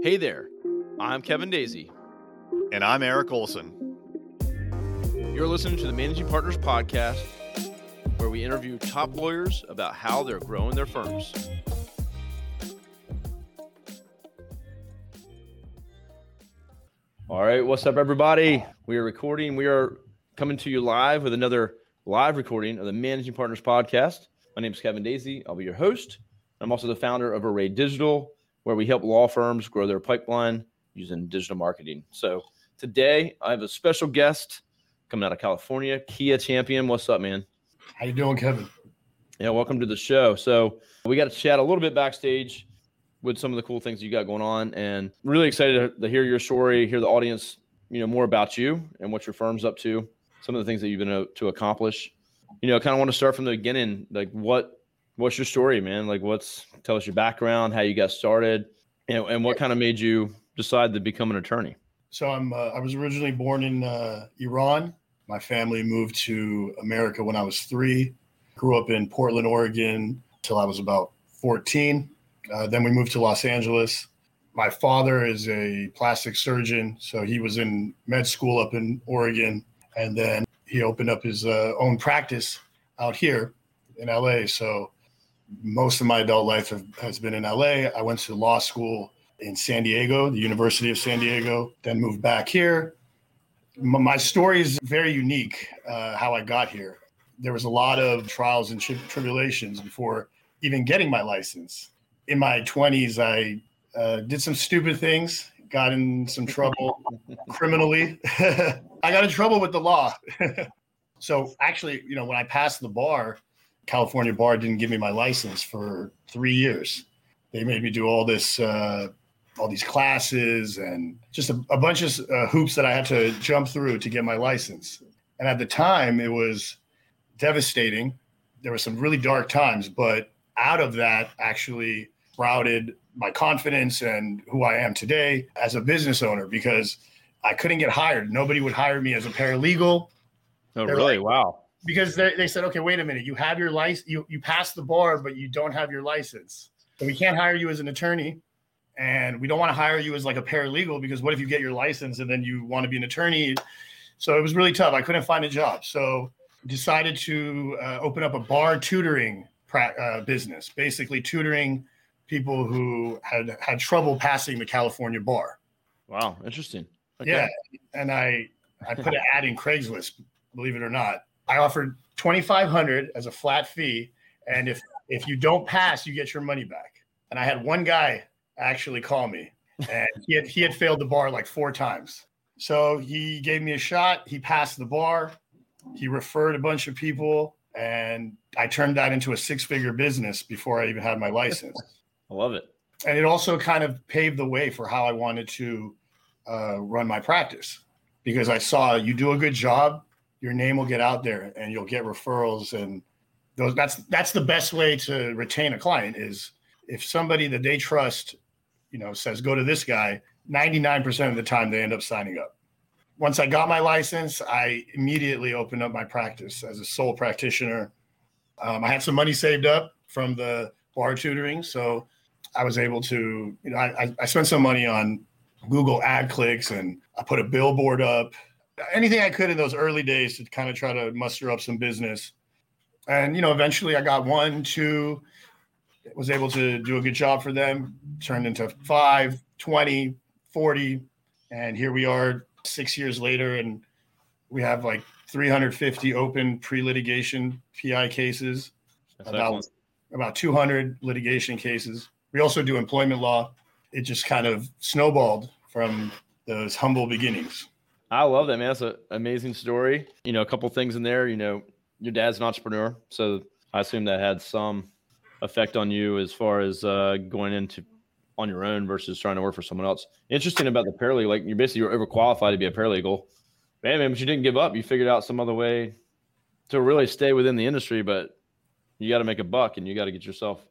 Hey there, I'm Kevin Daisey. And I'm Eric Olson. You're listening to the Managing Partners Podcast, where we interview top lawyers about how they're growing their firms. All right, what's up, everybody? We are recording. We are coming to you live with another live recording of the Managing Partners Podcast. My name is Kevin Daisey. I'll be your host. I'm also the founder of Array Digital, where we help law firms grow their pipeline using digital marketing. So today I have a special guest coming out of California, Kia Champion. What's up, man? How you doing, Kevin? Yeah, welcome to the show. So we got to chat a little bit backstage with some of the cool things you got going on, and really excited to, hear your story, hear the audience, you know, more about you and what your firm's up to, some of the things that you've been able to accomplish. You know, I kind of want to start from the beginning. Like, what what's your story, man? Like, what's tell us your background, how you got started, and, and what kind of made you decide to become an attorney? So I'm uh, I was originally born in uh, Iran. My family moved to America when I was three. Grew up in Portland, Oregon, till I was about 14. Uh, then we moved to Los Angeles. My father is a plastic surgeon, so he was in med school up in Oregon, and then he opened up his uh, own practice out here in LA. So most of my adult life have, has been in LA. I went to law school in San Diego, the University of San Diego, then moved back here. M- my story is very unique uh, how I got here. There was a lot of trials and tri- tribulations before even getting my license. In my 20s, I uh, did some stupid things, got in some trouble criminally. I got in trouble with the law. so actually, you know, when I passed the bar, California bar didn't give me my license for three years. They made me do all this, uh, all these classes and just a, a bunch of uh, hoops that I had to jump through to get my license. And at the time, it was devastating. There were some really dark times, but out of that actually routed my confidence and who I am today as a business owner because I couldn't get hired. Nobody would hire me as a paralegal. Oh, They're really? like- wow. Because they, they said, okay, wait a minute, you have your license, you you passed the bar, but you don't have your license, so we can't hire you as an attorney, and we don't want to hire you as like a paralegal because what if you get your license and then you want to be an attorney? So it was really tough. I couldn't find a job, so decided to uh, open up a bar tutoring pra- uh, business, basically tutoring people who had had trouble passing the California bar. Wow. Interesting. Okay. Yeah, and I I put an ad in Craigslist. Believe it or not, I offered twenty five hundred as a flat fee, and if if you don't pass, you get your money back. And I had one guy actually call me, and he had he had failed the bar like four times. So he gave me a shot. He passed the bar. He referred a bunch of people, and I turned that into a six figure business before I even had my license I love it. and it also kind of paved the way for how I wanted to uh, run my practice because I saw you do a good job, your name will get out there, and you'll get referrals, and those that's that's the best way to retain a client is if somebody that they trust, you know, says go to this guy. Ninety nine percent of the time they end up signing up. Once I got my license, I immediately opened up my practice as a sole practitioner. Um, I had some money saved up from the bar tutoring, so I was able to, you know, I- I spent some money on Google ad clicks and I put a billboard up, anything I could in those early days to kind of try to muster up some business. And, you know, eventually I got one, two, was able to do a good job for them, turned into five, 20, 40. And here we are six years later, and we have like 350 open pre litigation PI cases That's about excellent. about 200 litigation cases. We also do employment law. It just kind of snowballed from those humble beginnings. I love that, man. That's an amazing story. You know, a couple things in there. You know, your dad's an entrepreneur, so I assume that had some effect on you as far as uh, going into on your own versus trying to work for someone else. Interesting about the paralegal, like you're basically you're overqualified to be a paralegal, man, man. But you didn't give up. You figured out some other way to really stay within the industry, but you got to make a buck and you got to get yourself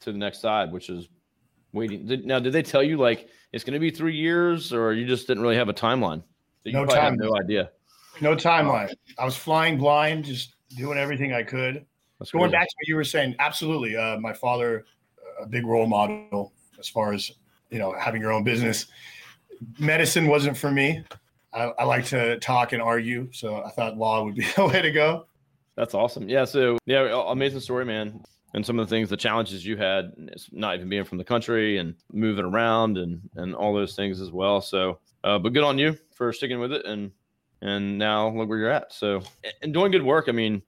to the next side, which is waiting. Did, now, did they tell you like it's going to be three years, or you just didn't really have a timeline? So No time. no idea. No timeline. I was flying blind, just doing everything I could. That's Going crazy. back to what you were saying, absolutely. Uh, my father, a big role model as far as you know, having your own business. Medicine wasn't for me. I, I like to talk and argue, so I thought law would be the way to go. That's awesome. Yeah. So yeah, amazing story, man. And some of the things, the challenges you had, not even being from the country and moving around and and all those things as well. So, uh, but good on you for sticking with it and and now look where you're at. So and doing good work. I mean,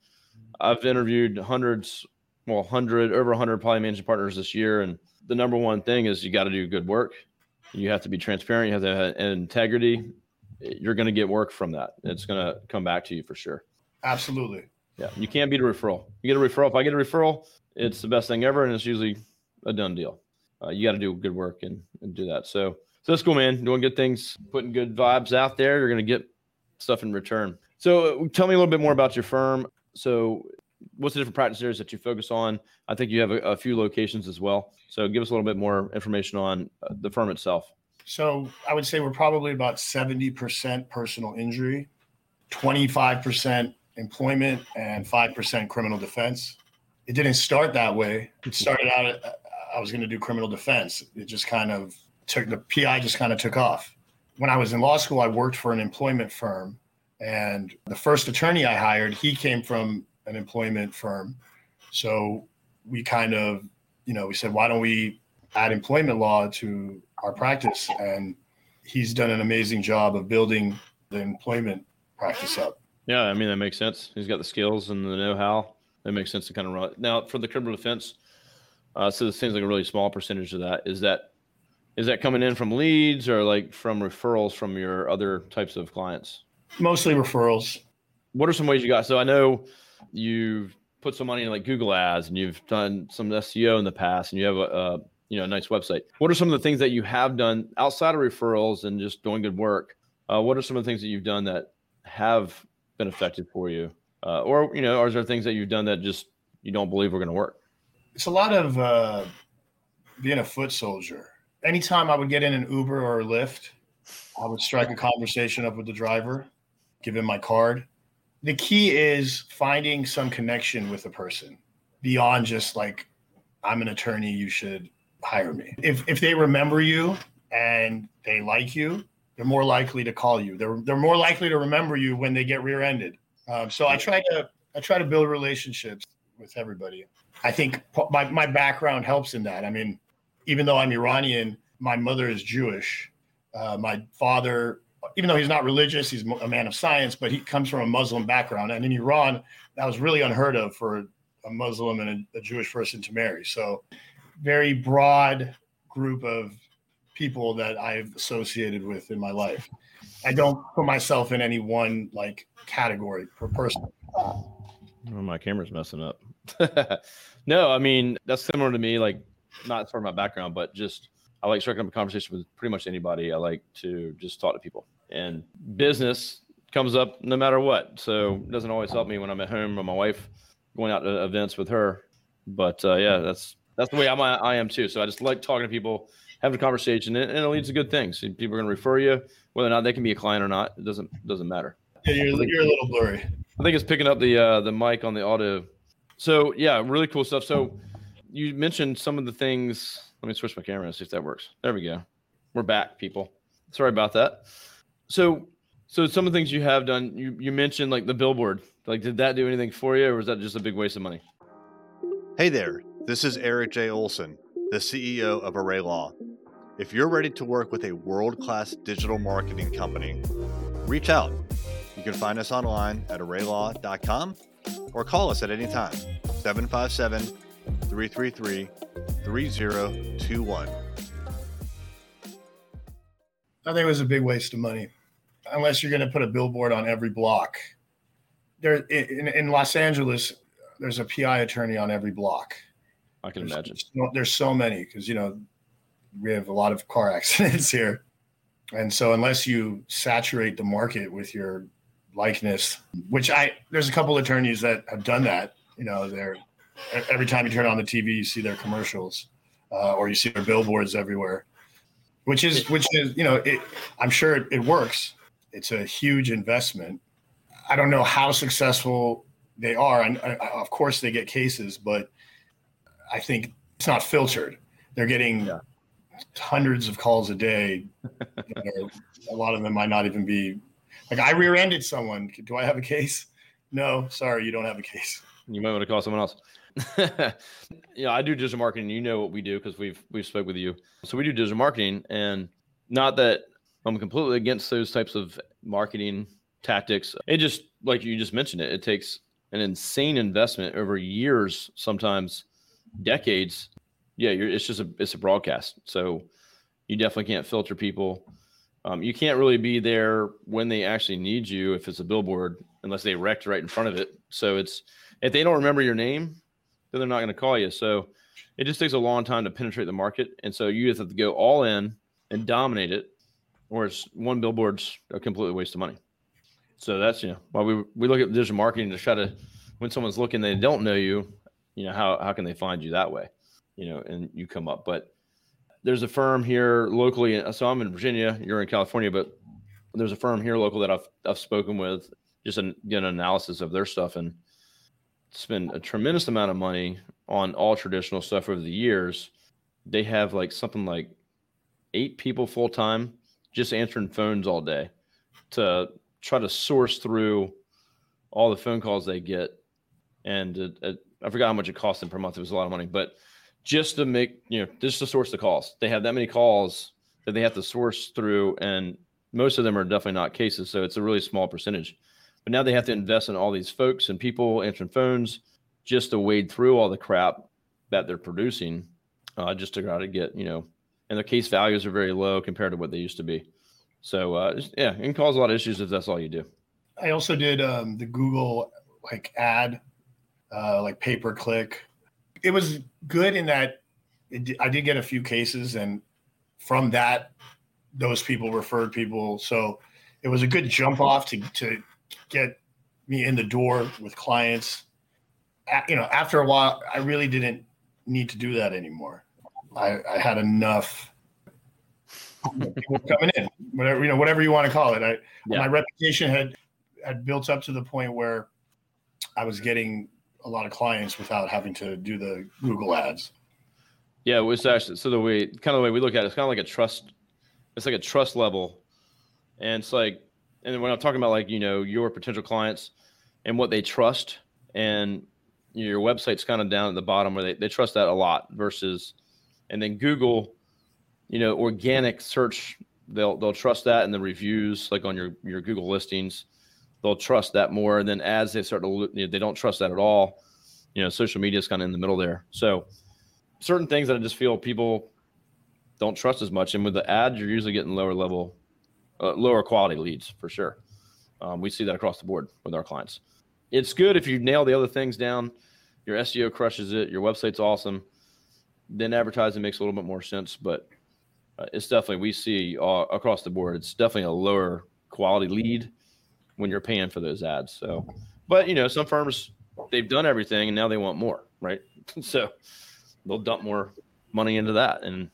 I've interviewed hundreds, well, hundred over hundred probably managing partners this year, and the number one thing is you got to do good work. You have to be transparent. You have to have integrity. You're going to get work from that. It's going to come back to you for sure. Absolutely. Yeah, you can't beat a referral. You get a referral. If I get a referral, it's the best thing ever, and it's usually a done deal. Uh, you got to do good work and, and do that. So, so that's cool, man. Doing good things, putting good vibes out there. You're going to get stuff in return. So, uh, tell me a little bit more about your firm. So, what's the different practice areas that you focus on? I think you have a, a few locations as well. So, give us a little bit more information on uh, the firm itself. So, I would say we're probably about 70% personal injury, 25% employment and 5% criminal defense. It didn't start that way. It started out, uh, I was going to do criminal defense. It just kind of took, the PI just kind of took off. When I was in law school, I worked for an employment firm. And the first attorney I hired, he came from an employment firm. So we kind of, you know, we said, why don't we add employment law to our practice? And he's done an amazing job of building the employment practice up. Yeah, I mean that makes sense. He's got the skills and the know-how. That makes sense to kind of run. Now for the criminal defense, uh, so this seems like a really small percentage of that. Is that is that coming in from leads or like from referrals from your other types of clients? Mostly referrals. What are some ways you got? So I know you've put some money in like Google Ads and you've done some SEO in the past, and you have a, a you know a nice website. What are some of the things that you have done outside of referrals and just doing good work? Uh, what are some of the things that you've done that have been effective for you? Uh, or, you know, are there things that you've done that just you don't believe are going to work? It's a lot of uh, being a foot soldier. Anytime I would get in an Uber or a Lyft, I would strike a conversation up with the driver, give him my card. The key is finding some connection with a person beyond just like, I'm an attorney, you should hire me. If, if they remember you and they like you, they're more likely to call you. They're they're more likely to remember you when they get rear-ended. Um, so I try to I try to build relationships with everybody. I think my my background helps in that. I mean, even though I'm Iranian, my mother is Jewish. Uh, my father, even though he's not religious, he's a man of science, but he comes from a Muslim background. And in Iran, that was really unheard of for a Muslim and a, a Jewish person to marry. So, very broad group of people that I've associated with in my life. I don't put myself in any one like category per person. Oh, my camera's messing up. no, I mean that's similar to me. Like not from my background, but just I like striking up a conversation with pretty much anybody. I like to just talk to people, and business comes up no matter what. So it doesn't always help me when I'm at home with my wife, going out to events with her. But uh, yeah, that's that's the way I'm, I am too. So I just like talking to people having a conversation, and, and it leads to good things. People are going to refer you, whether or not they can be a client or not. It doesn't doesn't matter. Yeah, you're, you're a little blurry. I think it's picking up the uh, the mic on the audio. So yeah, really cool stuff. So you mentioned some of the things. Let me switch my camera and see if that works. There we go. We're back, people. Sorry about that. So so some of the things you have done, you you mentioned like the billboard. Like, did that do anything for you, or was that just a big waste of money? Hey there, this is Eric J. Olson, the CEO of Array Law. If you're ready to work with a world class digital marketing company, reach out. You can find us online at arraylaw.com or call us at any time 757 333 3021. I think it was a big waste of money, unless you're going to put a billboard on every block. There in, in Los Angeles, there's a PI attorney on every block. I can there's, imagine. There's so many because you know we have a lot of car accidents here. And so unless you saturate the market with your likeness, which I there's a couple attorneys that have done that, you know, they're every time you turn on the TV, you see their commercials, uh, or you see their billboards everywhere, which is which is you know, it, I'm sure it, it works. It's a huge investment. I don't know how successful they are, and uh, of course they get cases, but I think it's not filtered. They're getting yeah hundreds of calls a day. a lot of them might not even be like I rear-ended someone. Do I have a case? No, sorry, you don't have a case. You might want to call someone else. yeah, I do digital marketing. You know what we do because we've we've spoke with you. So we do digital marketing, and not that I'm completely against those types of marketing tactics. It just like you just mentioned it, it takes an insane investment over years, sometimes decades. Yeah, it's just a it's a broadcast, so you definitely can't filter people. Um, you can't really be there when they actually need you if it's a billboard, unless they wrecked right in front of it. So it's if they don't remember your name, then they're not going to call you. So it just takes a long time to penetrate the market, and so you just have to go all in and dominate it, or it's one billboard's a completely waste of money. So that's you know why we we look at digital marketing to try to when someone's looking they don't know you, you know how how can they find you that way, you know, and you come up. But there's a firm here locally. Uh, so I'm in Virginia, you're in California, but there's a firm here local that I've I've spoken with just an, an analysis of their stuff and spend a tremendous amount of money on all traditional stuff over the years. They have like something like eight people full time just answering phones all day to try to source through all the phone calls they get. And it, it, I forgot how much it cost them per month. It was a lot of money, but just to make, you know, just to source the calls, they have that many calls that they have to source through. And most of them are definitely not cases. So it's a really small percentage. But now they have to invest in all these folks and people answering phones just to wade through all the crap that they're producing, uh, just to try to get, you know, and their case values are very low compared to what they used to be. So uh, yeah, it can cause a lot of issues if that's all you do. I also did um, the Google like ad, uh, like pay per click. It was good in that it, I did get a few cases, and from that, those people referred people. So it was a good jump off to to get me in the door with clients. You know, after a while, I really didn't need to do that anymore. I, I had enough people coming in, whatever you know, whatever you want to call it. I yeah. my reputation had had built up to the point where I was getting a lot of clients without having to do the Google ads. Yeah, it was actually so the way kind of the way we look at it, it's kind of like a trust. It's like a trust level, and it's like, and then when I'm talking about like you know your potential clients and what they trust, and your website's kind of down at the bottom where they, they trust that a lot versus, and then Google you know, organic search, they'll they'll trust that and the reviews, like on your your Google listings, they'll trust that more. And then ads, they start to you know, they don't trust that at all. You know, social media is kind of in the middle there. So certain things that I just feel people don't trust as much. And with the ads, you're usually getting lower level, uh, lower quality leads for sure. Um, we see that across the board with our clients. It's good if you nail the other things down. Your SEO crushes it. Your website's awesome. Then advertising makes a little bit more sense. But uh, it's definitely we see all, across the board. It's definitely a lower quality lead when you're paying for those ads. So, but you know, some firms they've done everything and now they want more, right? so they'll dump more money into that, and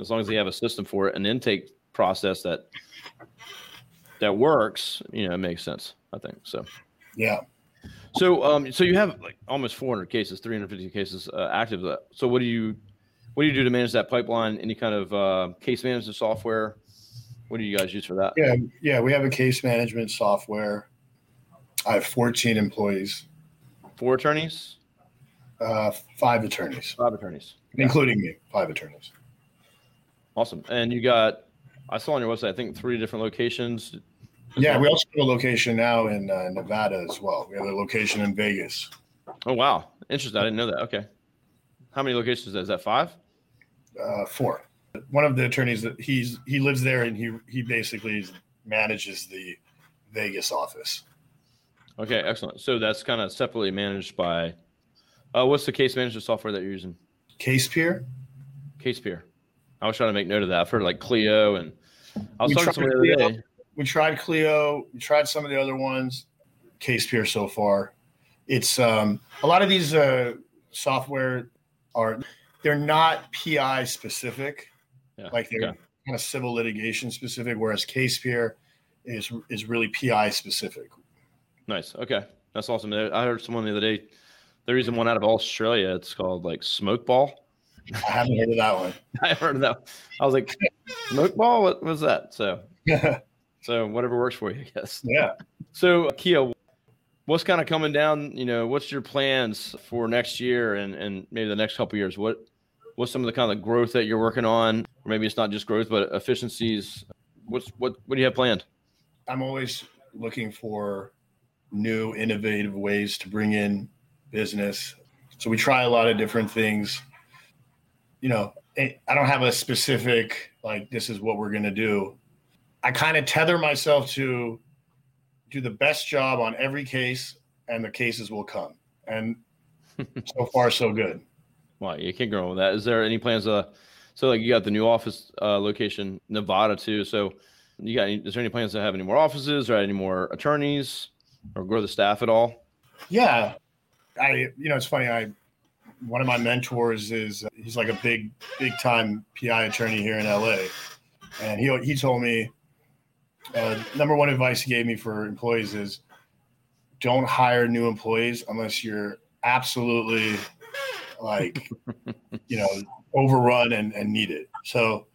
as long as they have a system for it, an intake process that that works, you know, it makes sense. I think so. Yeah. So, um, so you have like almost 400 cases, 350 cases uh, active. So, what do you what do you do to manage that pipeline? Any kind of uh, case management software? What do you guys use for that? Yeah, yeah, we have a case management software. I have 14 employees. Four attorneys? Uh, five attorneys. Five attorneys. Including me, five attorneys. Awesome. And you got, I saw on your website, I think three different locations. Yeah, we also have a location now in uh, Nevada as well. We have a location in Vegas. Oh, wow. Interesting. I didn't know that. Okay. How many locations is that? Is that five? uh, four. One of the attorneys that he's he lives there and he he basically manages the Vegas office. Okay, excellent. So that's kind of separately managed by. Uh, what's the case management software that you're using? CasePeer. CasePeer. I was trying to make note of that. I've heard like Clio and I was we talking to someone the other day. We tried Clio. We tried some of the other ones. Case CasePeer so far. It's um, a lot of these uh, software are they're not PI specific, yeah. like they're okay. kind of civil litigation specific, whereas CasePeer is is really PI specific. Nice. Okay, that's awesome. I heard someone the other day. They're using one out of Australia. It's called like Smokeball, I haven't heard of that one. I heard of that. I was like, smoke ball. What was that? So, so whatever works for you, I guess. yeah. So, Kia, what's kind of coming down? You know, what's your plans for next year and and maybe the next couple years? What what's some of the kind of growth that you're working on? Or maybe it's not just growth, but efficiencies. What's what what do you have planned? I'm always looking for new, innovative ways to bring in business. So we try a lot of different things. You know, I don't have a specific like this is what we're going to do. I kind of tether myself to do the best job on every case, and the cases will come. And so far, so good. Well, you can't go wrong with that. Is there any plans? Uh, so like you got the new office uh, location, Nevada too. So you got? Any, is there any plans to have any more offices or any more attorneys or grow the staff at all? Yeah, I. You know, it's funny. I one of my mentors is he's like a big big time PI attorney here in LA, and he he told me uh, number one advice he gave me for employees is don't hire new employees unless you're absolutely like you know overrun and, and need it. So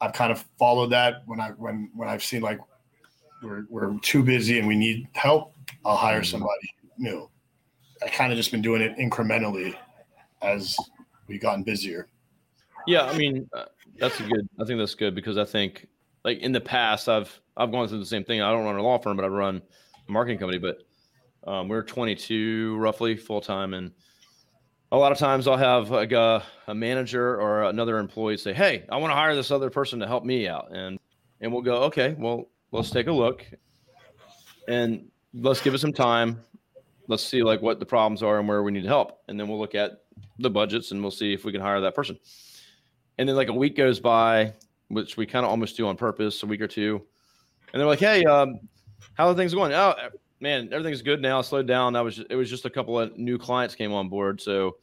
I've kind of followed that when I when when I've seen like we're we're too busy and we need help, I'll hire mm-hmm. somebody new. I kind of just been doing it incrementally as we've gotten busier. Yeah, I mean uh, that's a good. I think that's good because I think like in the past I've I've gone through the same thing. I don't run a law firm, but I run a marketing company. But um, we're 22 roughly full time, and a lot of times I'll have like a, a manager or another employee say, "Hey, I want to hire this other person to help me out," and and we'll go, "Okay, well, let's take a look, and let's give it some time. Let's see like what the problems are and where we need help, and then we'll look at the budgets and we'll see if we can hire that person." And then like a week goes by, which we kind of almost do on purpose, a week or two, and they're like, "Hey, um, how are things going?" Oh, man, everything's good now. Slowed down. I was it was just a couple of new clients came on board, so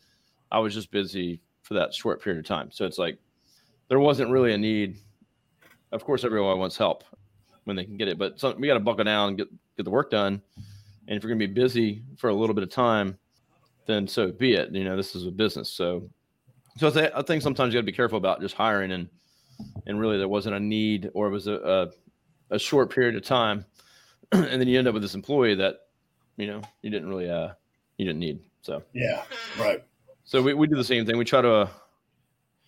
I was just busy for that short period of time. So it's like there wasn't really a need. Of course, everyone wants help when they can get it, but some, we got to buckle down and get get the work done. And if you're going to be busy for a little bit of time, then so be it. You know, this is a business, so so I, th- I think sometimes you got to be careful about just hiring and and really there wasn't a need or it was a, a, a short period of time and then you end up with this employee that you know you didn't really uh you didn't need. So yeah, right. So we, we do the same thing. We try to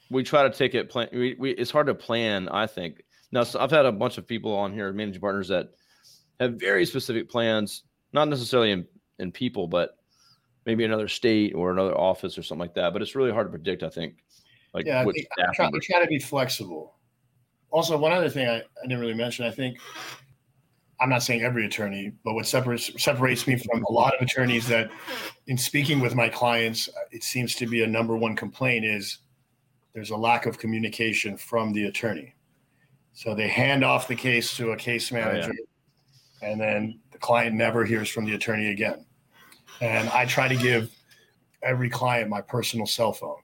we try to take it plan. We, we it's hard to plan. I think now so I've had a bunch of people on here, managing partners that have very specific plans, not necessarily in in people, but maybe another state or another office or something like that. But it's really hard to predict. I think. Like yeah, I, think try, I try to be flexible. Also, one other thing I, I didn't really mention, I think I'm not saying every attorney, but what separates separates me from a lot of attorneys that, in speaking with my clients, it seems to be a number one complaint is there's a lack of communication from the attorney. So they hand off the case to a case oh, manager, oh. And then the client never hears from the attorney again. And I try to give every client my personal cell phone,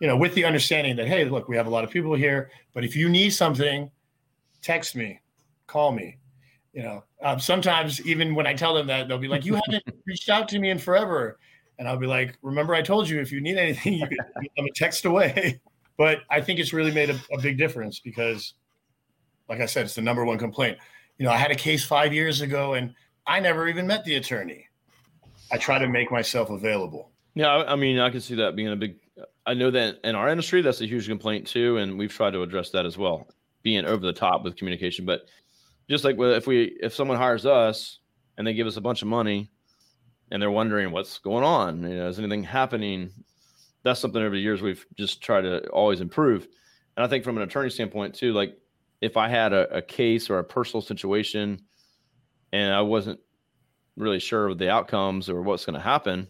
you know, with the understanding that hey, look, we have a lot of people here, but if you need something, text me, call me you know. Um, sometimes even when i tell them that they'll be like you haven't reached out to me in forever. And i'll be like remember i told you if you need anything you can i'm a text away. But i think it's really made a, a, big difference because like i said it's the number one complaint you know i had a case five years ago and i never even met the attorney i try to make myself available yeah i, I mean i can see that being a big i know that in our industry that's a huge complaint too and we've tried to address that as well being over the top with communication but just like if we if someone hires us and they give us a bunch of money and they're wondering what's going on, you know, is anything happening? That's something over the years we've just tried to always improve. And I think from an attorney standpoint too, like if I had a, a case or a personal situation and I wasn't really sure of the outcomes or what's going to happen,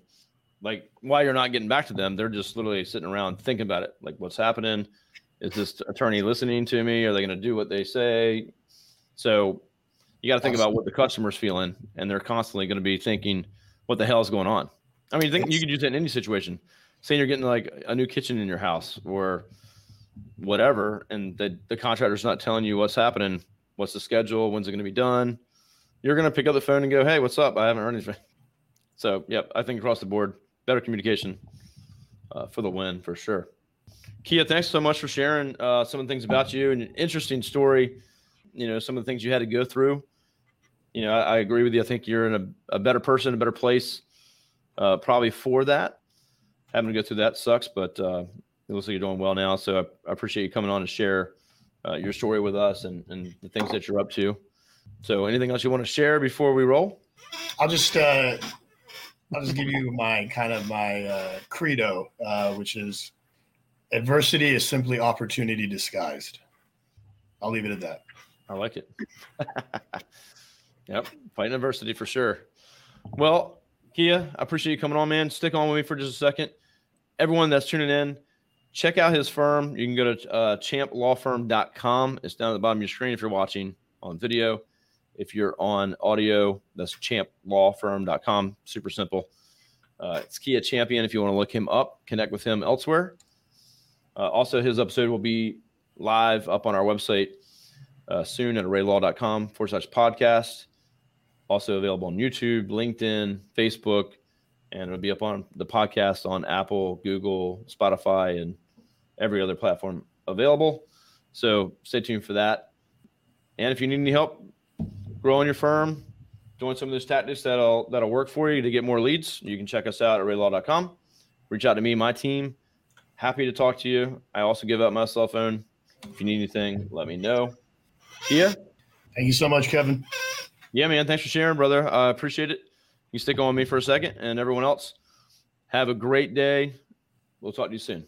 like why you're not getting back to them, they're just literally sitting around thinking about it. Like what's happening? Is this attorney listening to me? Are they going to do what they say? So you got to think about what the customer's feeling, and they're constantly going to be thinking, "What the hell is going on?" I mean, think, you could use it in any situation. Say you're getting like a new kitchen in your house or whatever, and the the contractor's not telling you what's happening, what's the schedule, when's it going to be done. You're going to pick up the phone and go, "Hey, what's up? I haven't heard anything." So, yep, I think across the board, better communication uh, for the win for sure. Kia, thanks so much for sharing uh, some of the things about you and an interesting story. You know, some of the things you had to go through. You know, I, I agree with you. I think you're in a, a better person, a better place, uh, probably for that. Having to go through that sucks, but uh, it looks like you're doing well now. So I, I appreciate you coming on and share uh, your story with us and, and the things that you're up to. So, anything else you want to share before we roll? I'll just uh, I'll just give you my kind of my uh, credo, uh, which is adversity is simply opportunity disguised. I'll leave it at that. I like it. yep, fighting adversity for sure. Well, Kia, I appreciate you coming on, man. Stick on with me for just a second. Everyone that's tuning in, check out his firm. You can go to uh, champlawfirm.com. It's down at the bottom of your screen if you're watching on video. If you're on audio, that's champlawfirm.com. Super simple. Uh, it's Kia Champion if you want to look him up, connect with him elsewhere. Uh, also, his episode will be live up on our website uh, soon at arraylaw.com forward slash podcast. Also available on YouTube, LinkedIn, Facebook, and it'll be up on the podcast on Apple, Google, Spotify, and every other platform available. So stay tuned for that. And if you need any help growing your firm, doing some of those tactics that'll that'll work for you to get more leads, you can check us out at arraylaw.com. Reach out to me, my team. Happy to talk to you. I also give out my cell phone. If you need anything, let me know. Kia? Thank you so much, Kevin. Yeah, man. Thanks for sharing, brother. I uh, appreciate it. You stick on me for a second, and everyone else, have a great day. We'll talk to you soon.